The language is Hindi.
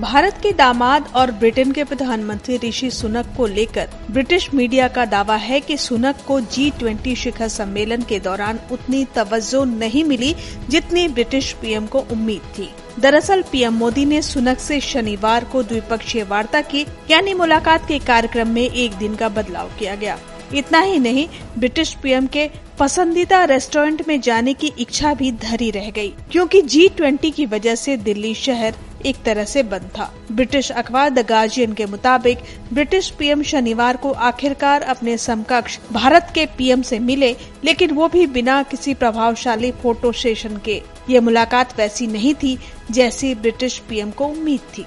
भारत के दामाद और ब्रिटेन के प्रधानमंत्री ऋषि सुनक को लेकर ब्रिटिश मीडिया का दावा है कि सुनक को जी ट्वेंटी शिखर सम्मेलन के दौरान उतनी तवज्जो नहीं मिली जितनी ब्रिटिश पीएम को उम्मीद थी। दरअसल, पीएम मोदी ने सुनक से शनिवार को द्विपक्षीय वार्ता की, यानी मुलाकात के कार्यक्रम में एक दिन का बदलाव किया गया। इतना ही नहीं, ब्रिटिश पीएम के पसंदीदा रेस्टोरेंट में जाने की इच्छा भी धरी रह गई, क्योंकि जी ट्वेंटी की वजह से दिल्ली शहर एक तरह से बंद था। ब्रिटिश अखबार द गार्जियन के मुताबिक, ब्रिटिश पीएम शनिवार को आखिरकार अपने समकक्ष भारत के पीएम से मिले, लेकिन वो भी बिना किसी प्रभावशाली फ़ोटो सेशन के। ये मुलाकात वैसी नहीं थी जैसी ब्रिटिश पीएम को उम्मीद थी।